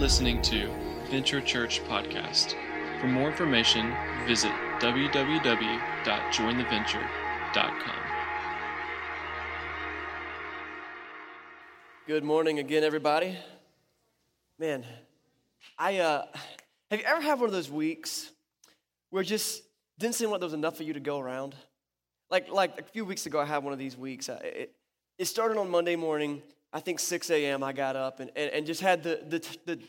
listening to Venture Church Podcast. For more information, visit www.jointheventure.com. Good morning again, everybody. Man, I uh, have you ever had one of those weeks where just didn't seem like there was enough for you to go around? Like, like a few weeks ago, I had one of these weeks. Uh, It, it started on Monday morning. I think 6 a.m. I got up and, and, and just had the, the, the,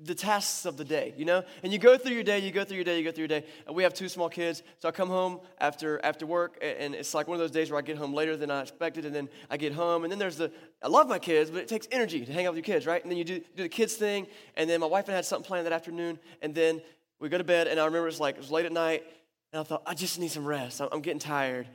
the tasks of the day, you know? And you go through your day, you go through your day, you go through your day. And we have two small kids, so I come home after, after work, and it's like one of those days where I get home later than I expected, and then I get home, and then there's the, I love my kids, but it takes energy to hang out with your kids, right? And then you do, do the kids thing, and then my wife and I had something planned that afternoon, and then we go to bed, and I remember it's like, it was late at night, and I thought, I just need some rest. I'm, I'm getting tired.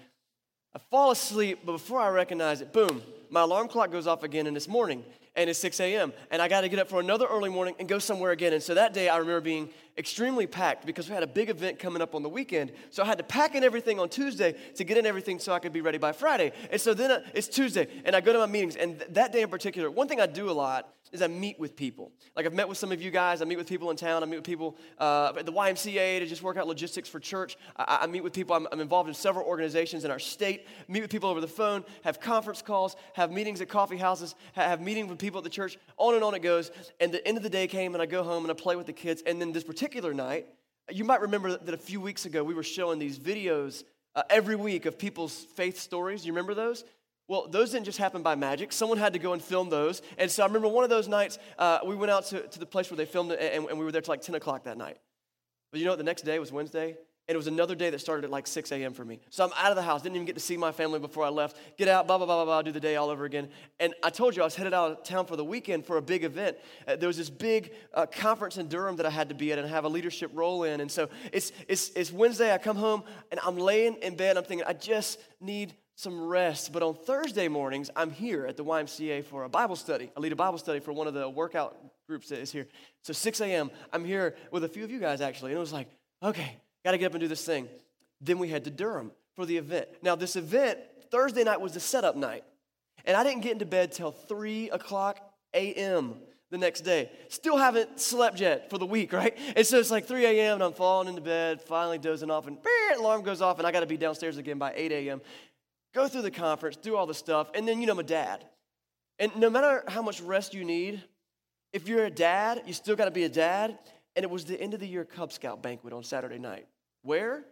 I fall asleep, but before I recognize it, boom, my alarm clock goes off again and this morning, and it's 6 a.m. And I got to get up for another early morning and go somewhere again. And so that day, I remember being extremely packed because we had a big event coming up on the weekend. So I had to pack in everything on Tuesday to get in everything so I could be ready by Friday. And so then uh, it's Tuesday, and I go to my meetings. And th- that day in particular, one thing I do a lot is I meet with people. Like I've met with some of you guys. I meet with people in town. I meet with people uh, at the YMCA to just work out logistics for church. I, I meet with people. I'm, I'm involved in several organizations in our state. Meet with people over the phone. Have conference calls. Have meetings at coffee houses. ha- Have meetings with people at the church. On and on it goes. And the end of the day came, and I go home and I play with the kids. And then this particular night, you might remember that a few weeks ago we were showing these videos uh, every week of people's faith stories. You remember those? Well, those didn't just happen by magic. Someone had to go and film those. And so I remember one of those nights, uh, we went out to, to the place where they filmed it, and, and we were there till like 10 o'clock that night. But you know what? The next day was Wednesday, and it was another day that started at like 6 a.m. for me. So I'm out of the house, didn't even get to see my family before I left. Get out, blah, blah, blah, blah, blah, do the day all over again. And I told you I was headed out of town for the weekend for a big event. Uh, there was this big uh, conference in Durham that I had to be at and have a leadership role in. And so it's, it's, it's Wednesday, I come home, and I'm laying in bed, I'm thinking, I just need some rest. But on Thursday mornings, I'm here at the YMCA for a Bible study. I lead a Bible study for one of the workout groups that is here. So 6 a.m., I'm here with a few of you guys actually. And it was like, okay, got to get up and do this thing. Then we head to Durham for the event. Now, this event, Thursday night was the setup night. And I didn't get into bed till 3 o'clock a.m. the next day. Still haven't slept yet for the week, right? And so it's like 3 a.m. and I'm falling into bed, finally dozing off, and alarm goes off, and I got to be downstairs again by 8 a.m. Go through the conference, do all the stuff, and then you know my dad. And no matter how much rest you need, if you're a dad, you still got to be a dad. And it was the end of the year Cub Scout banquet on Saturday night. Where?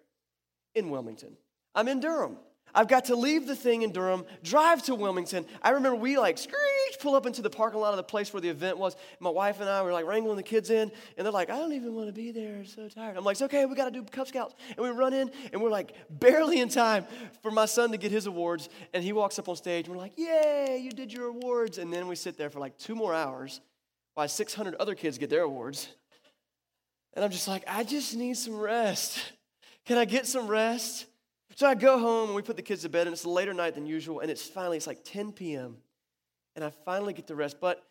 In Wilmington. I'm in Durham. I've got to leave the thing in Durham, drive to Wilmington. I remember we like screech, pull up into the parking lot of the place where the event was. My wife and I were like wrangling the kids in, and they're like, I don't even want to be there. I'm so tired. I'm like, it's okay, we got to do Cub Scouts. And we run in, and we're like barely in time for my son to get his awards. And he walks up on stage, and we're like, Yay, you did your awards. And then we sit there for like two more hours while 600 other kids get their awards. And I'm just like, I just need some rest. Can I get some rest? So I go home and we put the kids to bed, and it's a later night than usual, and it's finally, it's like 10 p.m. And I finally get to rest. But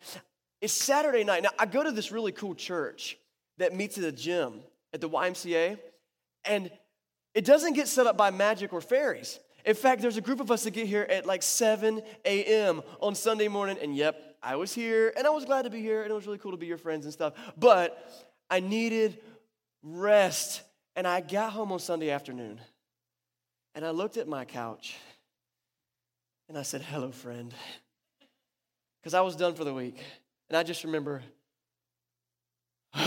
it's Saturday night. Now, I go to this really cool church that meets at a gym at the YMCA, and it doesn't get set up by magic or fairies. In fact, there's a group of us that get here at like 7 a.m. on Sunday morning, and yep, I was here, and I was glad to be here, and it was really cool to be your friends and stuff. But I needed rest, and I got home on Sunday afternoon, and I looked at my couch, and I said, Hello, friend. Because I was done for the week. And I just remember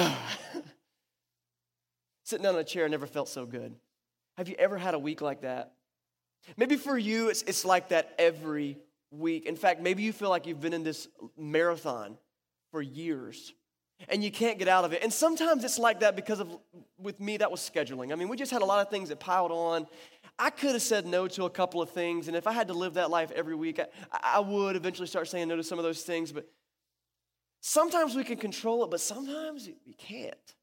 sitting down in a chair I never felt so good. Have you ever had a week like that? Maybe for you, it's, it's like that every week. In fact, maybe you feel like you've been in this marathon for years and you can't get out of it. And sometimes it's like that because of, with me, that was scheduling. I mean, we just had a lot of things that piled on. I could have said no to a couple of things, and if I had to live that life every week, I, I would eventually start saying no to some of those things. But sometimes we can control it, but sometimes we can't.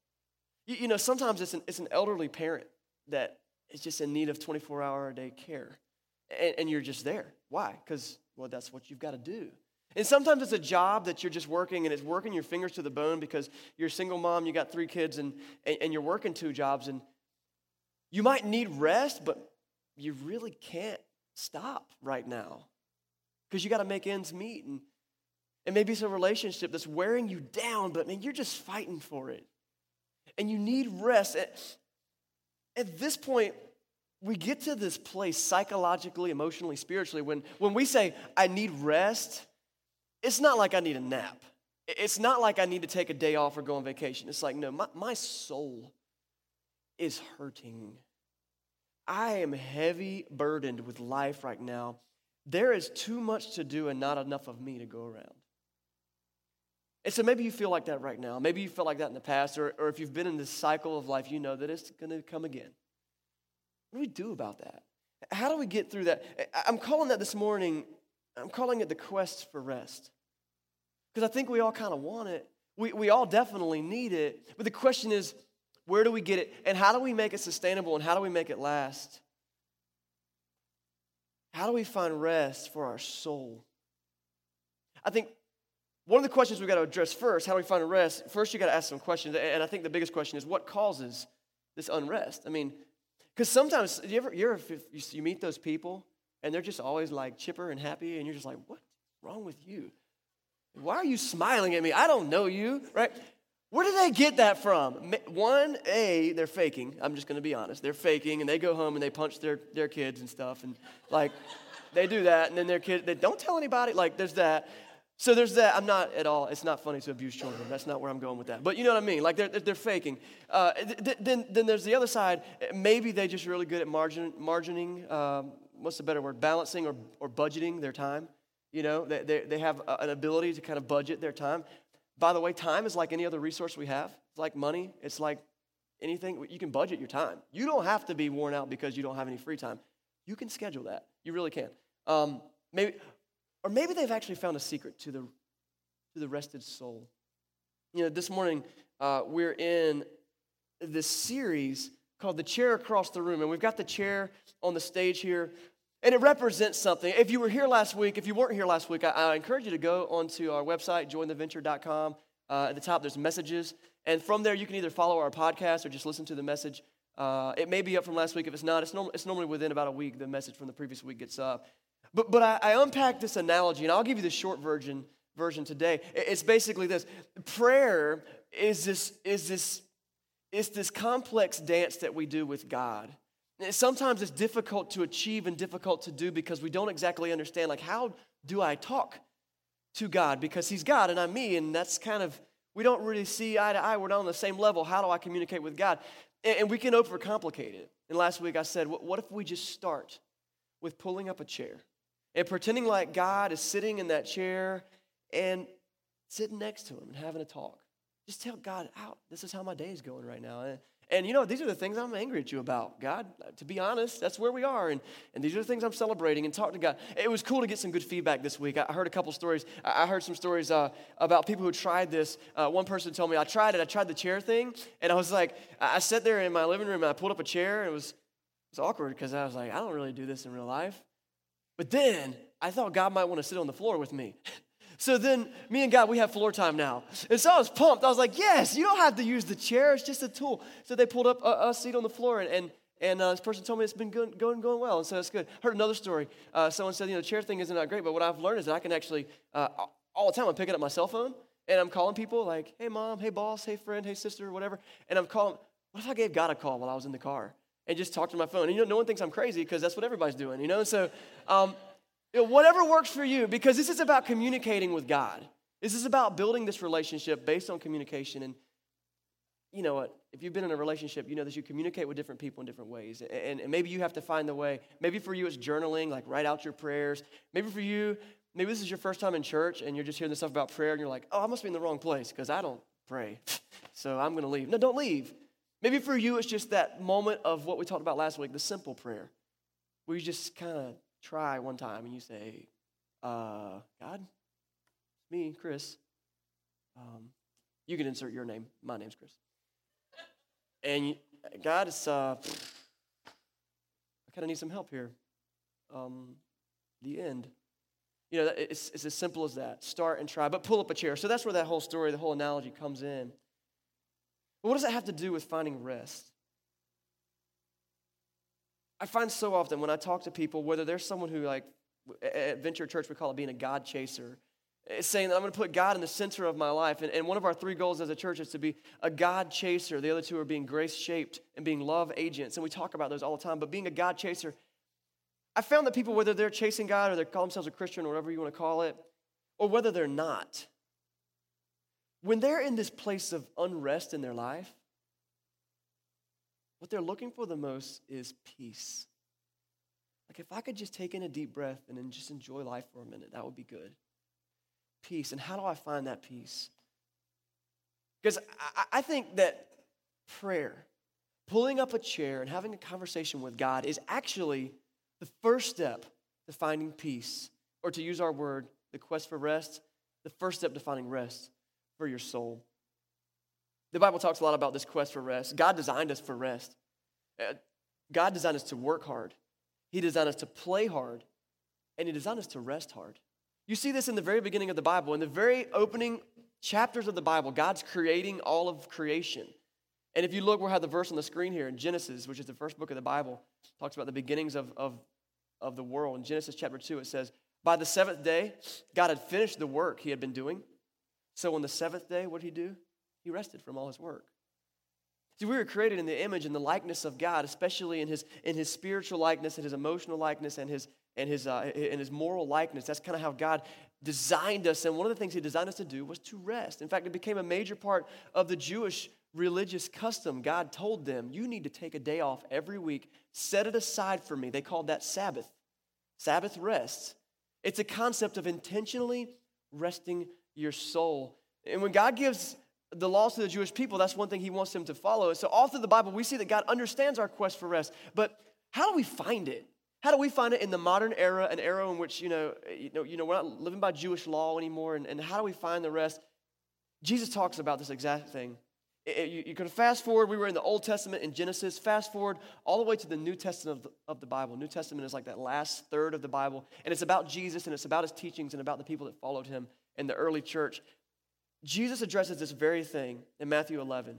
You, you know, sometimes it's an, it's an elderly parent that is just in need of 24 hour a day care, and, and you're just there. Why? Because, well, that's what you've got to do. And sometimes it's a job that you're just working and it's working your fingers to the bone because you're a single mom, you got three kids, and, and, and you're working two jobs. And you might need rest, but you really can't stop right now because you got to make ends meet. And And maybe it's a relationship that's wearing you down, but man, you're just fighting for it. And you need rest. At, at this point, we get to this place psychologically, emotionally, spiritually, when, when we say, I need rest, it's not like I need a nap. It's not like I need to take a day off or go on vacation. It's like, no, my, my soul is hurting. I am heavy burdened with life right now. There is too much to do and not enough of me to go around. And so maybe you feel like that right now. Maybe you felt like that in the past, or, or if you've been in this cycle of life, you know that it's going to come again. What do we do about that? How do we get through that? I'm calling that this morning, I'm calling it the quest for rest. Because I think we all kind of want it. We, we all definitely need it. But the question is, where do we get it? And how do we make it sustainable? And how do we make it last? How do we find rest for our soul? I think one of the questions we've got to address first, how do we find rest? First, you've got to ask some questions. And I think the biggest question is what causes this unrest? I mean, because sometimes you ever, you ever you meet those people and they're just always like chipper and happy, and you're just like, what's wrong with you? Why are you smiling at me? I don't know you, right? Where do they get that from? One, A, they're faking. I'm just going to be honest. They're faking, and they go home and they punch their, their kids and stuff. And like, they do that, and then their kids, they don't tell anybody. Like, there's that. So there's that. I'm not at all, it's not funny to abuse children. That's not where I'm going with that. But you know what I mean? Like, they're, they're faking. Uh, th- then, then there's the other side. Maybe they're just really good at margin, margining, um, what's the better word? Balancing or, or budgeting their time. You know, they, they, they have an ability to kind of budget their time. By the way, time is like any other resource we have. It's like money, it's like anything. You can budget your time. You don't have to be worn out because you don't have any free time. You can schedule that. You really can. Um, maybe, or maybe they've actually found a secret to the, to the rested soul. You know, this morning uh, we're in this series called The Chair Across the Room, and we've got the chair on the stage here. And it represents something. If you were here last week, if you weren't here last week, I, I encourage you to go onto our website, jointheventure.com. Uh, at the top, there's messages. And from there, you can either follow our podcast or just listen to the message. Uh, it may be up from last week. If it's not, it's, norm- it's normally within about a week, the message from the previous week gets up. But, but I, I this analogy, and I'll give you the short version, version today. It's basically this prayer is this, is this, is this complex dance that we do with God. Sometimes it's difficult to achieve and difficult to do because we don't exactly understand, like, how do I talk to God? Because He's God and I'm me, and that's kind of, we don't really see eye to eye. We're not on the same level. How do I communicate with God? And we can overcomplicate it. And last week I said, what if we just start with pulling up a chair and pretending like God is sitting in that chair and sitting next to Him and having a talk? Just tell God, out. This is how my day is going right now. And and you know, these are the things I'm angry at you about. God, to be honest, that's where we are. And, and these are the things I'm celebrating and talk to God. It was cool to get some good feedback this week. I heard a couple stories. I heard some stories uh, about people who tried this. Uh, one person told me, I tried it. I tried the chair thing. And I was like, I sat there in my living room and I pulled up a chair and it was, it was awkward because I was like, I don't really do this in real life. But then I thought God might want to sit on the floor with me. So then me and God, we have floor time now. And so I was pumped. I was like, yes, you don't have to use the chair. It's just a tool. So they pulled up a, a seat on the floor and, and, and uh, this person told me it's been going, going, going well. And so it's good. Heard another story. Uh, someone said, you know, the chair thing isn't that great, but what I've learned is that I can actually, uh, all the time, I'm picking up my cell phone and I'm calling people like, hey, mom, hey, boss, hey, friend, hey, sister, whatever. And I'm calling, what if I gave God a call while I was in the car? and just talk to my phone. And you know, no one thinks I'm crazy because that's what everybody's doing, you know? So, um, whatever works for you, because this is about communicating with God. This is about building this relationship based on communication. And you know what? If you've been in a relationship, you know that you communicate with different people in different ways. And, and maybe you have to find the way. Maybe for you, it's journaling, like write out your prayers. Maybe for you, maybe this is your first time in church and you're just hearing this stuff about prayer and you're like, oh, I must be in the wrong place because I don't pray. so I'm going to leave. No, don't leave. Maybe for you, it's just that moment of what we talked about last week, the simple prayer, where you just kind of try one time and you say, uh, God, me, Chris. Um, you can insert your name. My name's Chris. And you, God, it's, uh, I kind of need some help here. Um, the end. You know, it's, it's as simple as that. Start and try, but pull up a chair. So that's where that whole story, the whole analogy comes in. But what does that have to do with finding rest? I find so often when I talk to people, whether there's someone who, like, at Venture Church, we call it being a God chaser, saying that I'm going to put God in the center of my life. And, and one of our three goals as a church is to be a God chaser. The other two are being grace shaped and being love agents. And we talk about those all the time. But being a God chaser, I found that people, whether they're chasing God or they call themselves a Christian or whatever you want to call it, or whether they're not, when they're in this place of unrest in their life, what they're looking for the most is peace. Like, if I could just take in a deep breath and then just enjoy life for a minute, that would be good. Peace. And how do I find that peace? Because I, I think that prayer, pulling up a chair and having a conversation with God, is actually the first step to finding peace. Or to use our word, the quest for rest, the first step to finding rest for your soul. The Bible talks a lot about this quest for rest. God designed us for rest. Uh, God designed us to work hard. He designed us to play hard, and He designed us to rest hard. You see this in the very beginning of the Bible. In the very opening chapters of the Bible, God's creating all of creation. And if you look, we'll have the verse on the screen here in Genesis, which is the first book of the Bible, talks about the beginnings of, of, of the world. In Genesis chapter 2, it says, By the seventh day, God had finished the work he had been doing. So on the seventh day, what did he do? He rested from all his work. See, we were created in the image and the likeness of God, especially in his, in his spiritual likeness and his emotional likeness and his, and his, uh, and his moral likeness. That's kind of how God designed us. And one of the things he designed us to do was to rest. In fact, it became a major part of the Jewish religious custom. God told them, You need to take a day off every week, set it aside for me. They called that Sabbath. Sabbath rest. It's a concept of intentionally resting your soul. And when God gives the laws to the Jewish people, that's one thing he wants them to follow. So all through the Bible, we see that God understands our quest for rest. But how do we find it? How do we find it in the modern era, an era in which, you know, you know, you know we're not living by Jewish law anymore, and, and how do we find the rest? Jesus talks about this exact thing. It, you, you, can fast forward, we were in the Old Testament in Genesis, fast forward all the way to the New Testament of the, of the Bible. New Testament is like that last third of the Bible, and it's about Jesus, and it's about his teachings, and about the people that followed him in the early church. Jesus addresses this very thing in Matthew 11.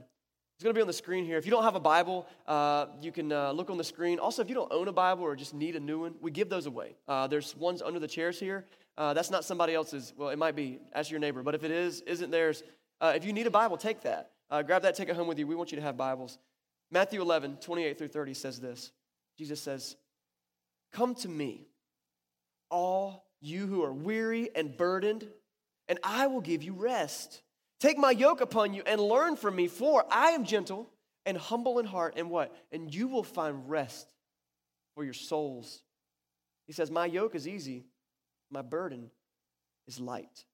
It's going to be on the screen here. If you don't have a Bible, uh, you can uh, look on the screen. Also, if you don't own a Bible or just need a new one, we give those away. Uh, there's ones under the chairs here. Uh, that's not somebody else's. Well, it might be. Ask your neighbor. But if it is, isn't theirs, uh, if you need a Bible, take that. Uh, grab that, take it home with you. We want you to have Bibles. Matthew 11, 28 through 30 says this Jesus says, Come to me, all you who are weary and burdened and I will give you rest. Take my yoke upon you and learn from me, for I am gentle and humble in heart, and what? And you will find rest for your souls. He says, My yoke is easy, my burden is light.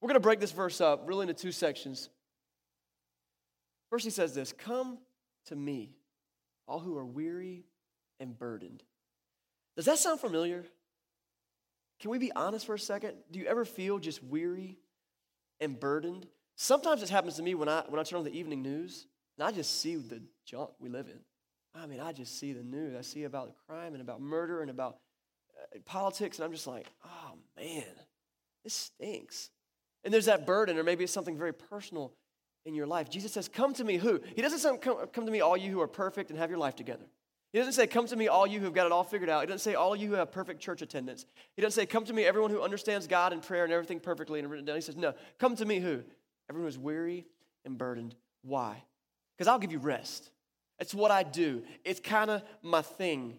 We're going to break this verse up really into two sections. First, he says this Come to me, all who are weary and burdened. Does that sound familiar? Can we be honest for a second? Do you ever feel just weary and burdened? Sometimes it happens to me when I, when I turn on the evening news and I just see the junk we live in. I mean, I just see the news. I see about the crime and about murder and about uh, politics, and I'm just like, oh man, this stinks. And there's that burden, or maybe it's something very personal in your life. Jesus says, Come to me, who? He doesn't say, Come, come to me, all you who are perfect and have your life together. He doesn't say, Come to me, all you who've got it all figured out. He doesn't say, All you who have perfect church attendance. He doesn't say, Come to me, everyone who understands God and prayer and everything perfectly and written down. He says, No, come to me, who? Everyone who's weary and burdened. Why? Because I'll give you rest. It's what I do, it's kind of my thing.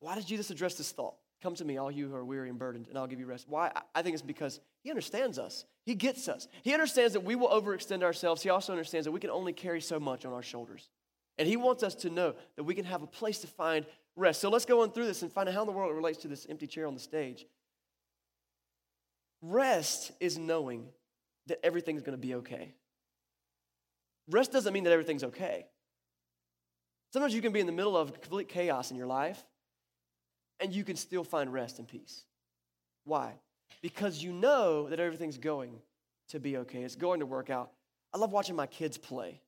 Why does Jesus address this thought? Come to me, all you who are weary and burdened, and I'll give you rest. Why? I think it's because He understands us. He gets us. He understands that we will overextend ourselves. He also understands that we can only carry so much on our shoulders. And he wants us to know that we can have a place to find rest. So let's go on through this and find out how in the world it relates to this empty chair on the stage. Rest is knowing that everything's going to be okay. Rest doesn't mean that everything's okay. Sometimes you can be in the middle of complete chaos in your life and you can still find rest and peace. Why? Because you know that everything's going to be okay. It's going to work out. I love watching my kids play.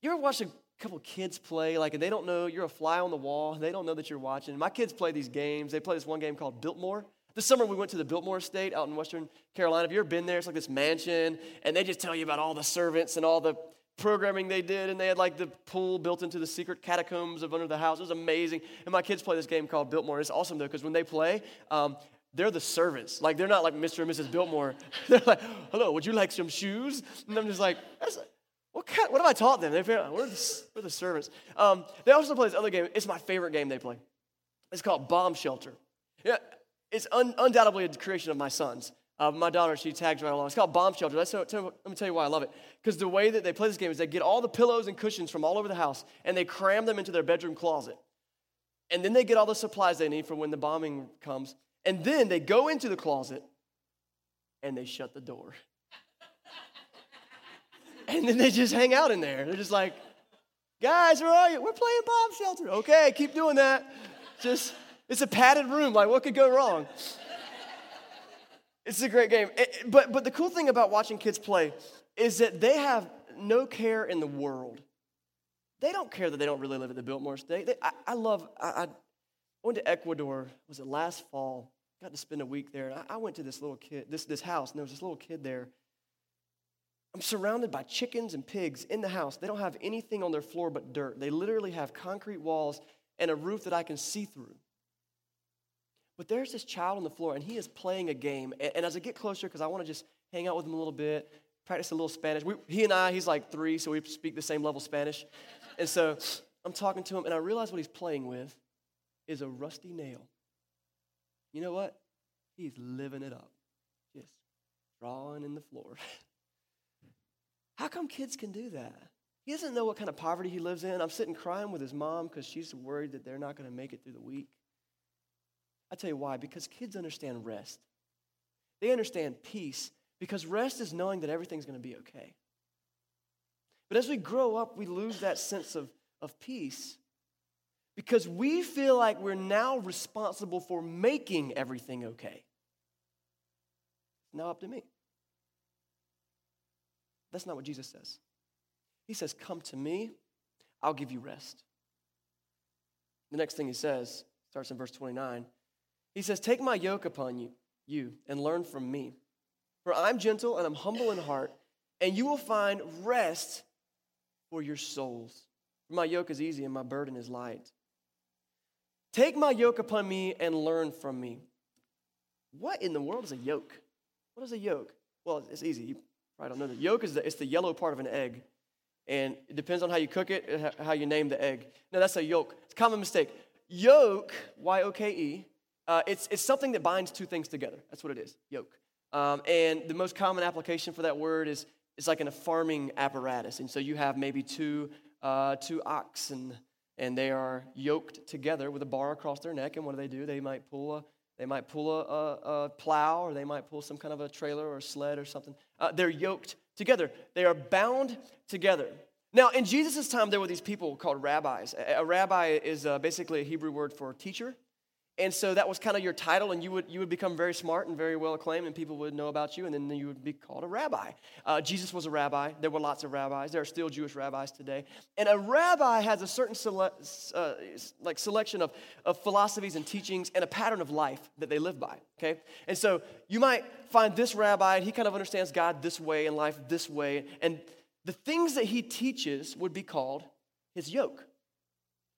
You ever watch a couple kids play, like, and they don't know you're a fly on the wall. They don't know that you're watching. My kids play these games. They play this one game called Biltmore. This summer we went to the Biltmore Estate out in Western Carolina. Have you ever been there? It's like this mansion, and they just tell you about all the servants and all the programming they did, and they had like the pool built into the secret catacombs of under the house. It was amazing. And my kids play this game called Biltmore. It's awesome though, because when they play, um, they're the servants. Like they're not like Mr. and Mrs. Biltmore. they're like, hello, would you like some shoes? And I'm just like, what kind, what have I taught them? They figure, we're, the, we're the servants. Um, they also play this other game. It's my favorite game they play. It's called Bomb Shelter. Yeah, it's un, undoubtedly a creation of my son's. Uh, my daughter, she tags right along. It's called Bomb Shelter. Let's, let me tell you why I love it. Because the way that they play this game is they get all the pillows and cushions from all over the house and they cram them into their bedroom closet. And then they get all the supplies they need for when the bombing comes. And then they go into the closet and they shut the door. And then they just hang out in there. They're just like, guys, where are you? We're playing bomb shelter. Okay, keep doing that. Just, it's a padded room. Like, what could go wrong? It's a great game. But, but the cool thing about watching kids play is that they have no care in the world. They don't care that they don't really live at the Biltmore Estate. They, I, I, love, I, I, went to Ecuador, was it last fall? Got to spend a week there. And I, I went to this little kid, this, this house, and there was this little kid there. I'm surrounded by chickens and pigs in the house. They don't have anything on their floor but dirt. They literally have concrete walls and a roof that I can see through. But there's this child on the floor, and he is playing a game. And, as I get closer, because I want to just hang out with him a little bit, practice a little Spanish. We, he and I, he's like three, so we speak the same level Spanish. And so I'm talking to him, and I realize what he's playing with is a rusty nail. You know what? He's living it up, just drawing in the floor. How come kids can do that? He doesn't know what kind of poverty he lives in. I'm sitting crying with his mom because she's worried that they're not going to make it through the week. I tell you why, because kids understand rest. They understand peace because rest is knowing that everything's going to be okay. But as we grow up, we lose that sense of, of peace because we feel like we're now responsible for making everything okay. It's now up to me. That's not what Jesus says. He says, Come to me, I'll give you rest. The next thing he says starts in verse 29. He says, Take my yoke upon you, you and learn from me. For I'm gentle and I'm humble in heart, and you will find rest for your souls. For my yoke is easy and my burden is light. Take my yoke upon me and learn from me. What in the world is a yoke? What is a yoke? Well, it's easy. You probably don't know. The yolk is the, it's the yellow part of an egg. And it depends on how you cook it, how you name the egg. No, that's a yolk. It's a common mistake. Yoke, Y O K E, uh, it's, it's something that binds two things together. That's what it is, yoke. Um, and the most common application for that word is it's like in a farming apparatus. And so you have maybe two, uh, two oxen, and they are yoked together with a bar across their neck. And what do they do? They might pull a, they might pull a, a, a plow, or they might pull some kind of a trailer or a sled or something. Uh, they're yoked together. They are bound together. Now, in Jesus' time, there were these people called rabbis. A, rabbi is uh, basically a Hebrew word for teacher. And so that was kind of your title, and you would, you would become very smart and very well acclaimed, and people would know about you, and then you would be called a rabbi. Uh, Jesus was a rabbi. There were lots of rabbis. There are still Jewish rabbis today. And a rabbi has a certain sele- uh, like selection of, of philosophies and teachings and a pattern of life that they live by, okay? And so you might find this rabbi, and he kind of understands God this way and life this way, and the things that he teaches would be called his yoke.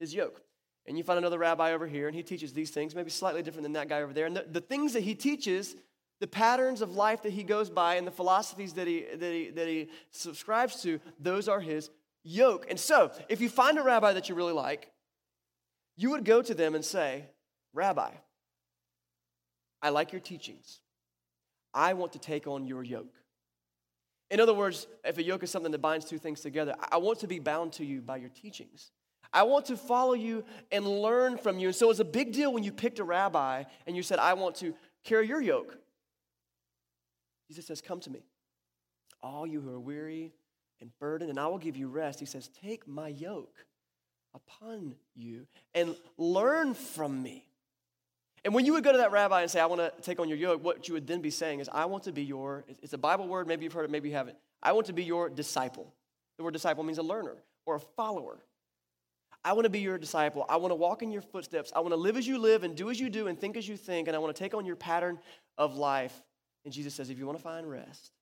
His yoke and you find another rabbi over here, and he teaches these things, maybe slightly different than that guy over there. And the, the things that he teaches, the patterns of life that he goes by, and the philosophies that he, that, he, that he subscribes to, those are his yoke. And so, if you find a rabbi that you really like, you would go to them and say, Rabbi, I like your teachings. I want to take on your yoke. In other words, if a yoke is something that binds two things together, I want to be bound to you by your teachings. I want to follow you and learn from you. And so it was a big deal when you picked a rabbi and you said, I want to carry your yoke. Jesus says, Come to me, all you who are weary and burdened, and I will give you rest. He says, Take my yoke upon you and learn from me. And when you would go to that rabbi and say, I want to take on your yoke, what you would then be saying is, I want to be your, it's a Bible word, maybe you've heard it, maybe you haven't. I want to be your disciple. The word disciple means a learner or a follower. I want to be your disciple. I want to walk in your footsteps. I want to live as you live and do as you do and think as you think. And I want to take on your pattern of life. And Jesus says, if you want to find rest,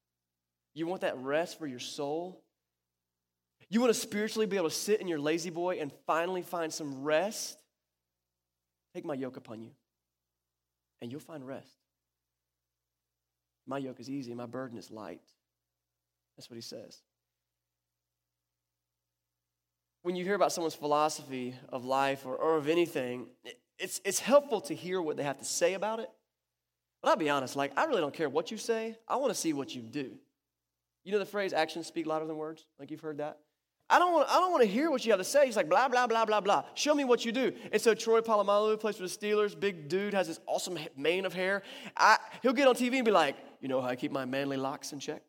you want that rest for your soul, you want to spiritually be able to sit in your La-Z-Boy and finally find some rest, take my yoke upon you, and you'll find rest. My yoke is easy, my burden is light. That's what he says. When you hear about someone's philosophy of life or, or of anything, it's, it's helpful to hear what they have to say about it. But I'll be honest, like, I really don't care what you say. I want to see what you do. You know the phrase, actions speak louder than words? Like you've heard that? I don't, want, I don't want to hear what you have to say. He's like, blah, blah, blah, blah, blah. Show me what you do. And so Troy Polamalu plays for the Steelers. Big dude, has this awesome mane of hair. I, he'll get on TV and be like, you know how I keep my manly locks in check?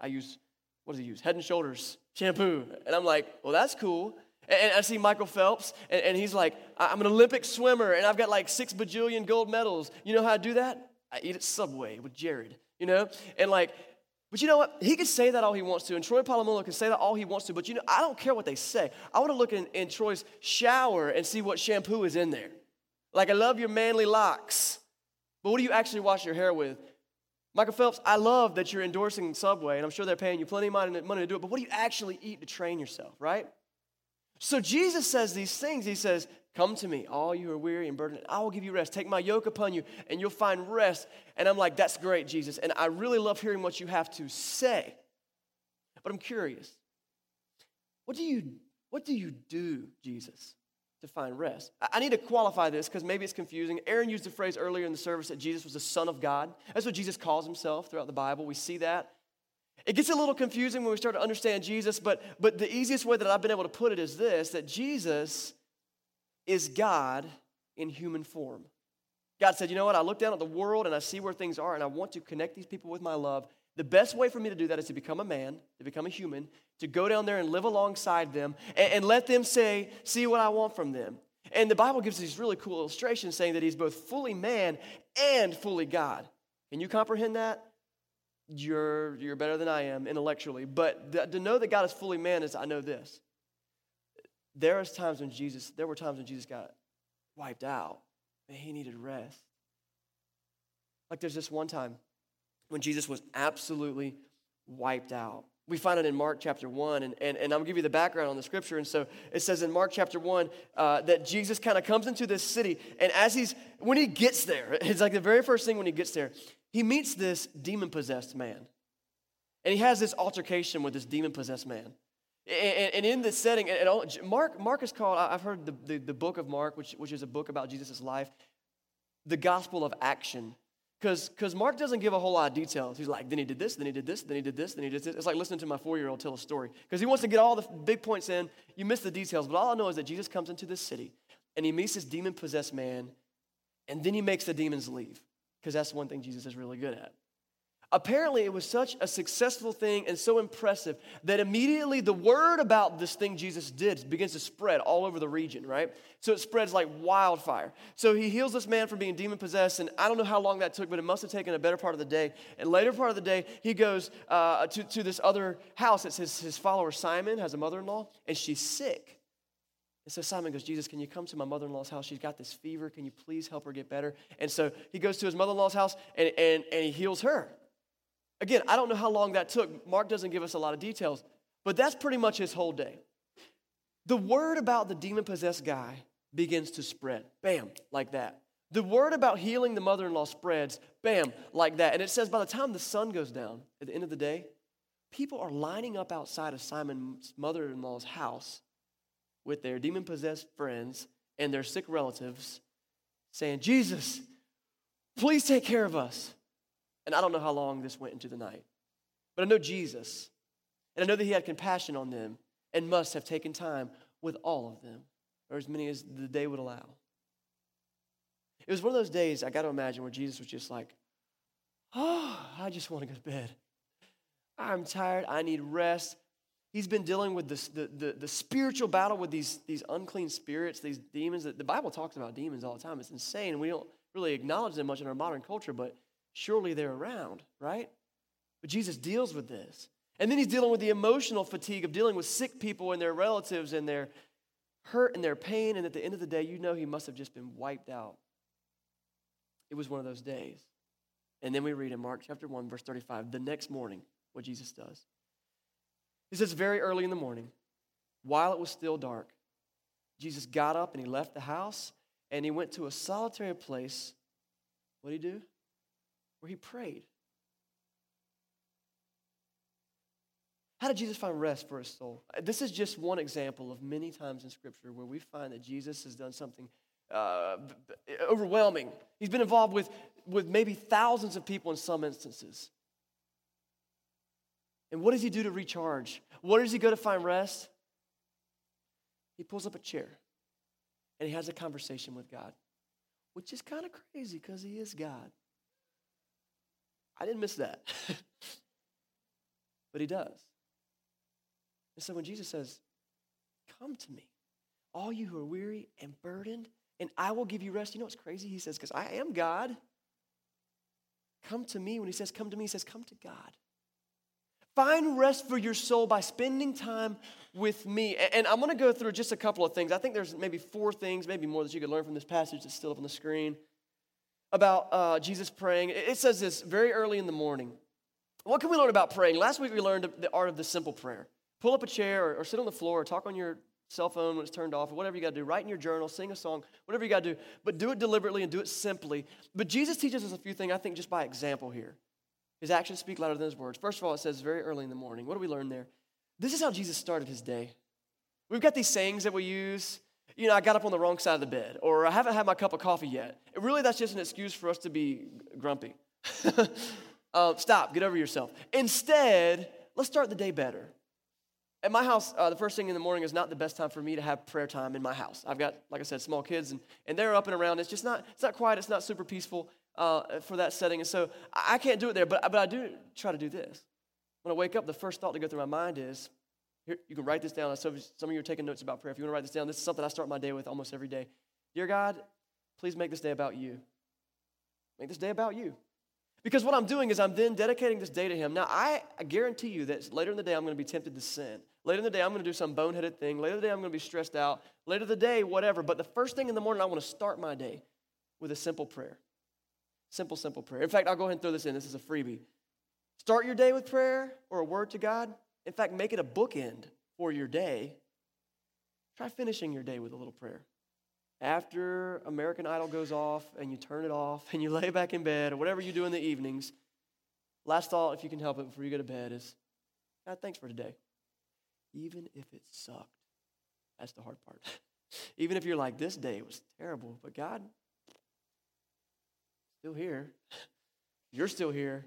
I use, what does he use? Head and Shoulders shampoo. And I'm like, well, that's cool. And, I see Michael Phelps, and, he's like, I'm an Olympic swimmer, and I've got like six bajillion gold medals. You know how I do that? I eat at Subway with Jared, you know? And like, but you know what? He can say that all he wants to, and Troy Polamalu can say that all he wants to, but you know, I don't care what they say. I want to look in, in Troy's shower and see what shampoo is in there. Like, I love your manly locks, but what do you actually wash your hair with? Michael Phelps, I love that you're endorsing Subway, and I'm sure they're paying you plenty of money, to do it, but what do you actually eat to train yourself, right? So Jesus says these things. He says, Come to me, all you who are weary and burdened, I will give you rest. Take my yoke upon you, and you'll find rest. And I'm like, That's great, Jesus. And I really love hearing what you have to say. But I'm curious. What do you, what do, you do, Jesus, to find rest? I need to qualify this because maybe it's confusing. Aaron used the phrase earlier in the service that Jesus was the Son of God. That's what Jesus calls himself throughout the Bible. We see that. It gets a little confusing when we start to understand Jesus, but, but the easiest way that I've been able to put it is this that Jesus is God in human form. God said, You know what? I look down at the world and I see where things are, and I want to connect these people with my love. The best way for me to do that is to become a man, to become a human, to go down there and live alongside them and, and let them say, See what I want from them. And the Bible gives these really cool illustrations saying that he's both fully man and fully God. Can you comprehend that? You're, you're better than I am intellectually. But th- to know that God is fully man is I know this there was times when Jesus, there were times when Jesus got wiped out and he needed rest. Like there's this one time when Jesus was absolutely wiped out. We find it in Mark chapter 1, and, and, and I'm going to give you the background on the scripture. And so it says in Mark chapter 1 uh, that Jesus kind of comes into this city, and as he's, when he gets there, it's like the very first thing when he gets there, he meets this demon possessed man. And he has this altercation with this demon possessed man. And, and in this setting, and all, Mark, Mark is called, I've heard the, the, the, book of Mark, which, which is a book about Jesus' life, the gospel of action. Because Mark doesn't give a whole lot of details. He's like, then he did this, then he did this, then he did this, then he did this. It's like listening to my four year old tell a story. Because he wants to get all the big points in. You miss the details. But all I know is that Jesus comes into this city and he meets this demon possessed man, and then he makes the demons leave. Because that's one thing Jesus is really good at. Apparently, it was such a successful thing and so impressive that immediately the word about this thing Jesus did begins to spread all over the region, right? So it spreads like wildfire. So he heals this man from being demon possessed, and I don't know how long that took, but it must have taken a better part of the day. And later part of the day, he goes uh, to, to this other house. It's his, his follower Simon has a mother in law, and she's sick. And so Simon goes, Jesus, can you come to my mother in law's house? She's got this fever. Can you please help her get better? And so he goes to his mother in law's house and, and, and he heals her. Again, I don't know how long that took. Mark doesn't give us a lot of details, but that's pretty much his whole day. The word about the demon possessed guy begins to spread. Bam, like that. The word about healing the mother in law spreads, bam, like that. And it says by the time the sun goes down at the end of the day, people are lining up outside of Simon's mother in law's house with their demon possessed friends and their sick relatives saying, Jesus, please take care of us. And I don't know how long this went into the night. But I know Jesus. And I know that he had compassion on them and must have taken time with all of them, or as many as the day would allow. It was one of those days, I got to imagine, where Jesus was just like, Oh, I just want to go to bed. I'm tired. I need rest. He's been dealing with this, the, the, the spiritual battle with these, these unclean spirits, these demons. The Bible talks about demons all the time. It's insane. We don't really acknowledge them much in our modern culture, but surely they're around, right? But Jesus deals with this. And then he's dealing with the emotional fatigue of dealing with sick people and their relatives and their hurt and their pain. And at the end of the day, you know he must have just been wiped out. It was one of those days. And then we read in Mark chapter 1, verse 35, the next morning, what Jesus does. He says, very early in the morning, while it was still dark, Jesus got up and he left the house and he went to a solitary place. What did he do? where he prayed. How did Jesus find rest for his soul? Uh, this is just one example of many times in Scripture where we find that Jesus has done something uh, overwhelming. He's been involved with, with maybe thousands of people in some instances. And what does he do to recharge? Where does he go to find rest? He pulls up a chair and he has a conversation with God, which is kind of crazy because he is God. I didn't miss that. but he does. And so when Jesus says, Come to me, all you who are weary and burdened, and I will give you rest. You know what's crazy? He says, Because I am God. Come to me. When he says come to me, he says, Come to God. Find rest for your soul by spending time with me. And I'm going to go through just a couple of things. I think there's maybe four things, maybe more, that you could learn from this passage that's still up on the screen about uh, Jesus praying. It says this very early in the morning. What can we learn about praying? Last week we learned the art of the simple prayer. Pull up a chair or, or sit on the floor or talk on your cell phone when it's turned off or whatever you got to do. Write in your journal, sing a song, whatever you got to do. But do it deliberately and do it simply. But Jesus teaches us a few things, I think, just by example here. His actions speak louder than his words. First of all, it says very early in the morning. What do we learn there? This is how Jesus started his day. We've got these sayings that we use. You know, I got up on the wrong side of the bed, or I haven't had my cup of coffee yet. Really, that's just an excuse for us to be grumpy. uh, stop, get over yourself. Instead, let's start the day better. At my house, uh, the first thing in the morning is not the best time for me to have prayer time in my house. I've got, like I said, small kids, and, and they're up and around. It's just not, it's not quiet. It's not super peaceful uh, for that setting. And so I can't do it there, but, but I do try to do this. When I wake up, the first thought to go through my mind is, here, you can write this down. Some of you are taking notes about prayer. If you want to write this down, this is something I start my day with almost every day. Dear God, please make this day about you. Make this day about you. Because what I'm doing is I'm then dedicating this day to Him. Now, I, I guarantee you that later in the day I'm going to be tempted to sin. Later in the day I'm going to do some boneheaded thing. Later in the day I'm going to be stressed out. Later in the day, whatever. But the first thing in the morning, I want to start my day with a simple prayer. Simple, simple prayer. In fact, I'll go ahead and throw this in. This is a freebie. Start your day with prayer or a word to God. In fact, make it a bookend for your day. Try finishing your day with a little prayer after American Idol goes off and you turn it off and you lay back in bed or whatever you do in the evenings, last thought, if you can help it before you go to bed, is God, thanks for today. Even if it sucked, that's the hard part. Even if you're like, this day was terrible, but God, still here. You're still here.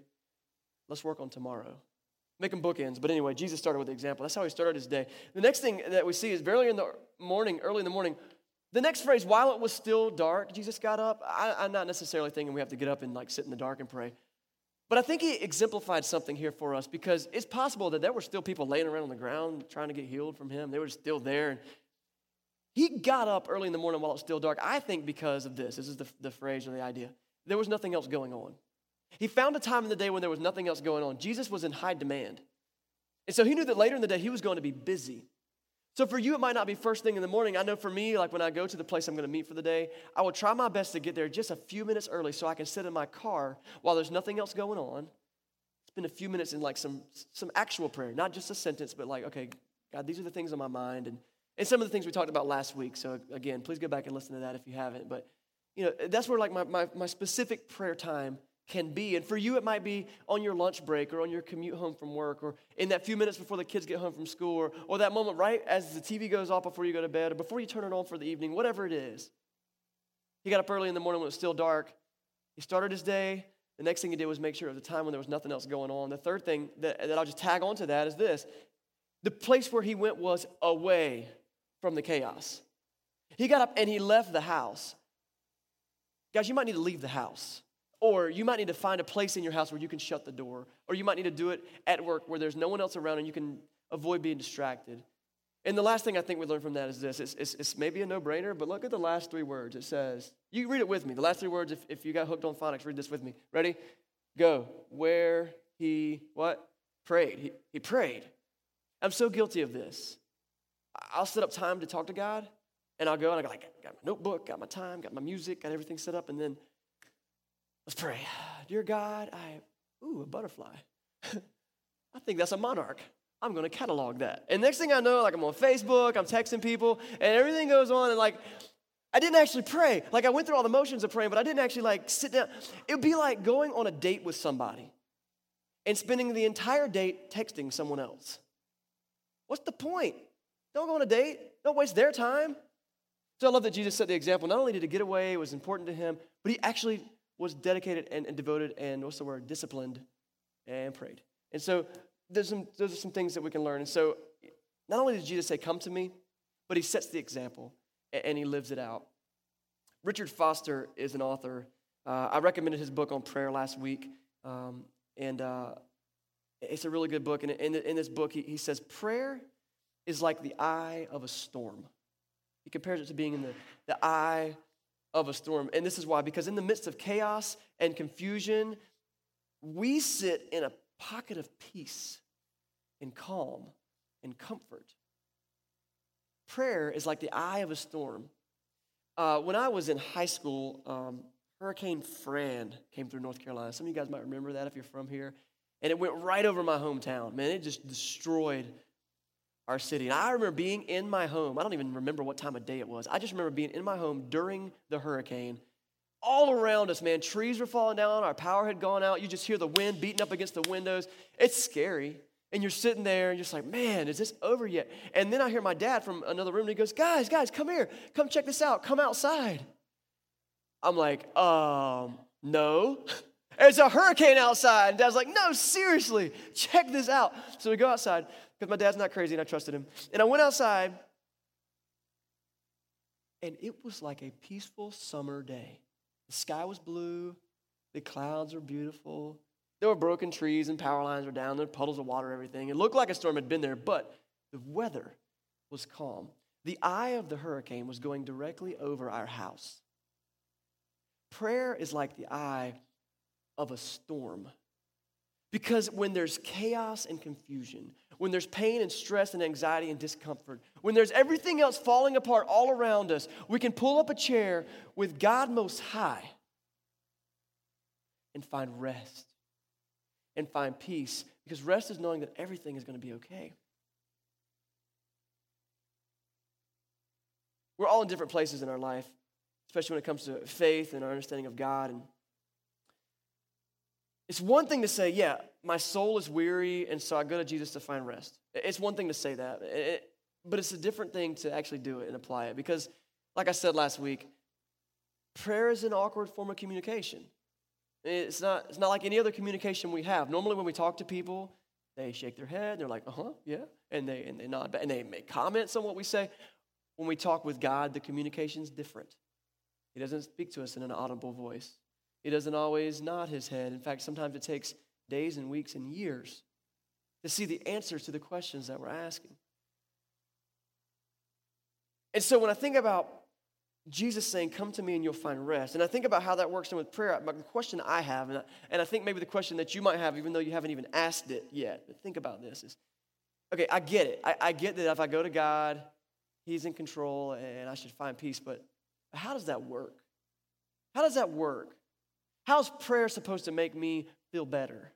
Let's work on tomorrow. Make them bookends. But anyway, Jesus started with the example. That's how he started his day. The next thing that we see is very in the morning, early in the morning, the next phrase, while it was still dark, Jesus got up. I, am not necessarily thinking we have to get up and like sit in the dark and pray. But I think he exemplified something here for us because it's possible that there were still people laying around on the ground trying to get healed from him. They were still there. And he got up early in the morning while it was still dark, I think because of this. This is the, the phrase or the idea. There was nothing else going on. He found a time in the day when there was nothing else going on. Jesus was in high demand. And so he knew that later in the day he was going to be busy. So for you, it might not be first thing in the morning. I know for me, like when I go to the place I'm going to meet for the day, I will try my best to get there just a few minutes early so I can sit in my car while there's nothing else going on. Spend a few minutes in like some some actual prayer, not just a sentence, but like, okay, God, these are the things on my mind, and and some of the things we talked about last week. So again, please go back and listen to that if you haven't. But you know, that's where like my my, my specific prayer time can be. And for you, it might be on your lunch break or on your commute home from work or in that few minutes before the kids get home from school or, or that moment right as the TV goes off before you go to bed or before you turn it on for the evening, whatever it is. He got up early in the morning when it was still dark. He started his day. The next thing he did was make sure it was a time when there was nothing else going on. The third thing that, that I'll just tag on to that is this the place where he went was away from the chaos. He got up and he left the house. Guys, you might need to leave the house. Or you might need to find a place in your house where you can shut the door. Or you might need to do it at work where there's no one else around and you can avoid being distracted. And the last thing I think we learn from that is this it's, it's, it's, maybe a no brainer, but look at the last three words. It says, you read it with me. The last three words, if, if you got hooked on phonics, read this with me. Ready? Go. Where he, what? Prayed. He, he prayed. I'm so guilty of this. I'll set up time to talk to God, and I'll go and I go like, got my notebook, got my time, got my music, got everything set up, and then Let's pray. Dear God, I, ooh, a butterfly. I think that's a monarch. I'm to catalog that. And next thing I know, like I'm on Facebook, I'm texting people, and everything goes on, and like, I didn't actually pray. Like I went through all the motions of praying, but I didn't actually like sit down. It would be like going on a date with somebody and spending the entire date texting someone else. What's the point? Don't go on a date. Don't waste their time. So I love that Jesus set the example. Not only did he get away, it was important to him, but he actually was dedicated and, and devoted and what's the word? Disciplined and prayed. And so there's some, those are some things that we can learn. And so not only did Jesus say, Come to me, but he sets the example and, and he lives it out. Richard Foster is an author. Uh, I recommended his book on prayer last week. Um, and uh, it's a really good book. And in, in this book, he, he says, Prayer is like the eye of a storm. He compares it to being in the, the eye of a storm. And this is why, because in the midst of chaos and confusion, we sit in a pocket of peace and calm and comfort. Prayer is like the eye of a storm. Uh, when I was in high school, um, Hurricane Fran came through North Carolina. Some of you guys might remember that if you're from here. And it went right over my hometown. Man, it just destroyed our city. And I remember being in my home. I don't even remember what time of day it was. I just remember being in my home during the hurricane. All around us, man, trees were falling down, our power had gone out. You just hear the wind beating up against the windows. It's scary. And you're sitting there and you're just like, man, is this over yet? And then I hear my dad from another room and he goes, guys, guys, come here. Come check this out. Come outside. I'm like, um, no. There's a hurricane outside. And dad's like, no, seriously, check this out. So we go outside because my dad's not crazy and I trusted him. And I went outside and it was like a peaceful summer day. The sky was blue, the clouds were beautiful. There were broken trees and power lines were down, there were puddles of water, everything. It looked like a storm had been there, but the weather was calm. The eye of the hurricane was going directly over our house. Prayer is like the eye of a storm. Because when there's chaos and confusion, when there's pain and stress and anxiety and discomfort, when there's everything else falling apart all around us, we can pull up a chair with God Most High and find rest and find peace. Because rest is knowing that everything is going to be okay. We're all in different places in our life, especially when it comes to faith and our understanding of God. And it's one thing to say, yeah, my soul is weary, and so I go to Jesus to find rest. It's one thing to say that, it, but it's a different thing to actually do it and apply it. Because, like I said last week, prayer is an awkward form of communication. It's not, it's not like any other communication we have. Normally, when we talk to people, they shake their head, they're like, uh huh, yeah, and they, and they nod, and they make comments on what we say. When we talk with God, the communication's different. He doesn't speak to us in an audible voice. He doesn't always nod his head. In fact, sometimes it takes days and weeks and years to see the answers to the questions that we're asking. And so when I think about Jesus saying, Come to me and you'll find rest, and I think about how that works in with prayer, the question I have, and I, and I think maybe the question that you might have, even though you haven't even asked it yet, but think about this is okay, I get it. I, I get that if I go to God, He's in control and I should find peace, but how does that work? How does that work? How's prayer supposed to make me feel better?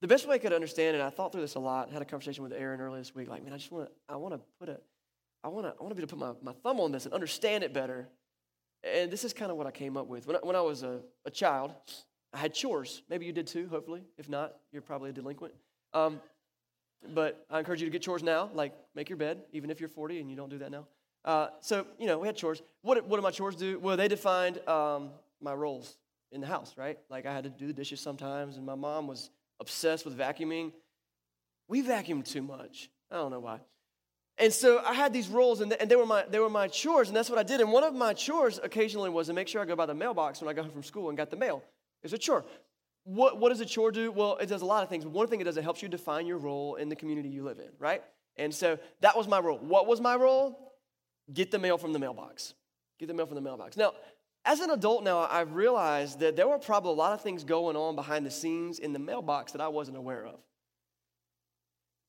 The best way I could understand it, I thought through this a lot, had a conversation with Aaron earlier this week, like, man, I just want to, I want to put a, I want to, I want to be able to put my, my thumb on this and understand it better. And this is kind of what I came up with. When I, when I was a, a child, I had chores. Maybe you did too, hopefully. If not, you're probably a delinquent. Um, but I encourage you to get chores now, like make your bed, even if you're 40 and you don't do that now. Uh, so, you know, we had chores. What, what did my chores do? Well, they defined um, my roles in the house, right? Like I had to do the dishes sometimes, and my mom was obsessed with vacuuming. We vacuumed too much. I don't know why. And so I had these roles, and they were, my, they were my chores, and that's what I did. And one of my chores occasionally was to make sure I go by the mailbox when I got home from school and got the mail. It's a chore. What, what does a chore do? Well, it does a lot of things. One thing it does, it helps you define your role in the community you live in, right? And so that was my role. What was my role? Get the mail from the mailbox. Get the mail from the mailbox. Now, as an adult now, I've realized that there were probably a lot of things going on behind the scenes in the mailbox that I wasn't aware of.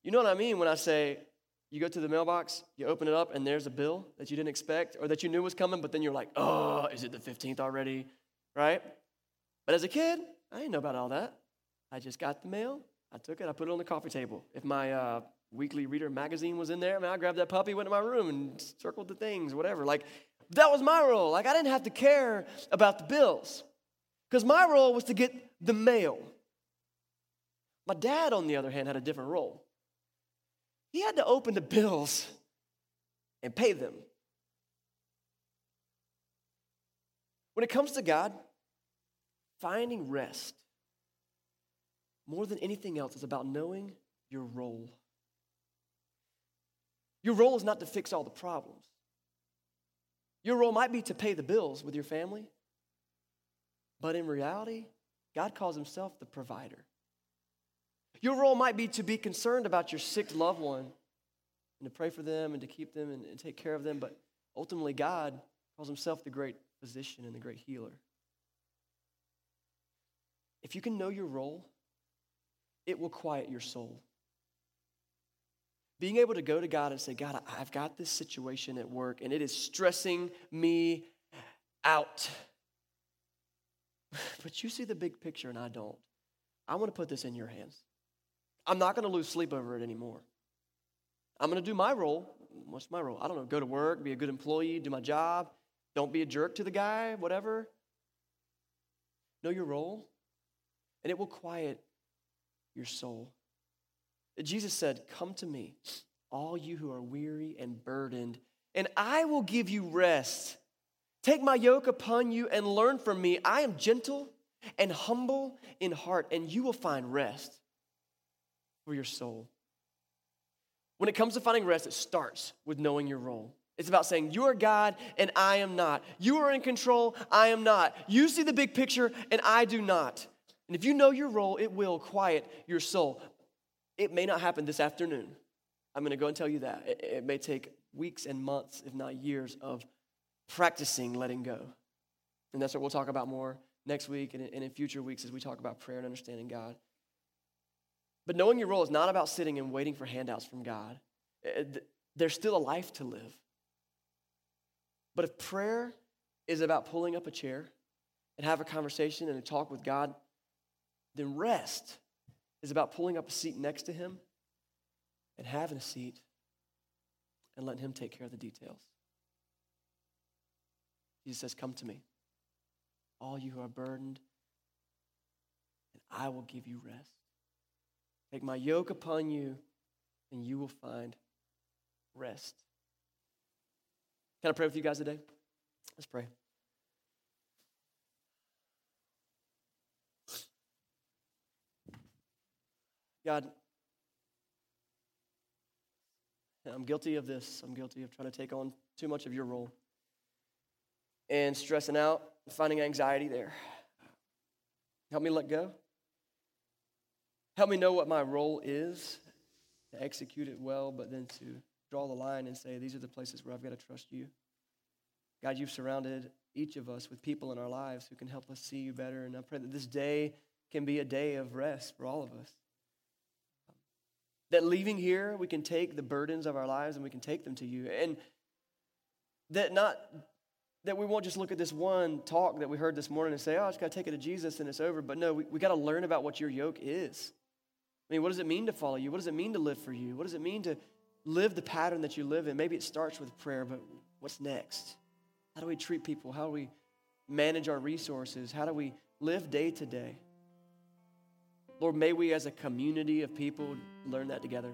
You know what I mean when I say you go to the mailbox, you open it up, and there's a bill that you didn't expect or that you knew was coming, but then you're like, oh, is it the 15th already? Right? But as a kid, I didn't know about all that. I just got the mail, I took it, I put it on the coffee table. If my uh, Weekly Reader magazine was in there. I mean, I grabbed that puppy, went to my room, and circled the things, whatever. Like, that was my role. Like, I didn't have to care about the bills because my role was to get the mail. My dad, on the other hand, had a different role. he had to open the bills and pay them. When it comes to God, finding rest more than anything else is about knowing your role. Your role is not to fix all the problems. Your role might be to pay the bills with your family, but in reality, God calls himself the provider. Your role might be to be concerned about your sick loved one and to pray for them and to keep them and, and take care of them, but ultimately, God calls himself the great physician and the great healer. If you can know your role, it will quiet your soul. Being able to go to God and say, God, I've got this situation at work and it is stressing me out. But you see the big picture and I don't. I want to put this in your hands. I'm not going to lose sleep over it anymore. I'm going to do my role. What's my role? I don't know. Go to work, be a good employee, do my job. Don't be a jerk to the guy, whatever. Know your role, and it will quiet your soul. Jesus said, Come to me, all you who are weary and burdened, and I will give you rest. Take my yoke upon you and learn from me. I am gentle and humble in heart, and you will find rest for your soul. When it comes to finding rest, it starts with knowing your role. It's about saying, You are God and I am not. You are in control, I am not. You see the big picture and I do not. And if you know your role, it will quiet your soul. It may not happen this afternoon. I'm going to go and tell you that. It, it may take weeks and months, if not years, of practicing letting go. And that's what we'll talk about more next week and in future weeks as we talk about prayer and understanding God. But knowing your role is not about sitting and waiting for handouts from God. Uh, there's still a life to live. But if prayer is about pulling up a chair and have a conversation and a talk with God, then rest is about pulling up a seat next to Him and having a seat and letting Him take care of the details. Jesus says, Come to me, all you who are burdened, and I will give you rest. Take my yoke upon you, and you will find rest. Can I pray with you guys today? Let's pray. God, I'm guilty of this. I'm guilty of trying to take on too much of your role and stressing out, finding anxiety there. Help me let go. Help me know what my role is, to execute it well, but then to draw the line and say, these are the places where I've got to trust you. God, you've surrounded each of us with people in our lives who can help us see you better. And I pray that this day can be a day of rest for all of us. That leaving here, we can take the burdens of our lives and we can take them to you. And that not that we won't just look at this one talk that we heard this morning and say, oh, I just got to take it to Jesus and it's over. But no, we, we got to learn about what your yoke is. I mean, what does it mean to follow you? What does it mean to live for you? What does it mean to live the pattern that you live in? Maybe it starts with prayer, but what's next? How do we treat people? How do we manage our resources? How do we live day to day? Lord, may we as a community of people learn that together.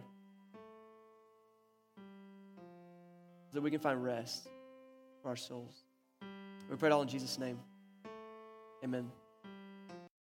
So that we can find rest for our souls. We pray it all in Jesus' name. Amen.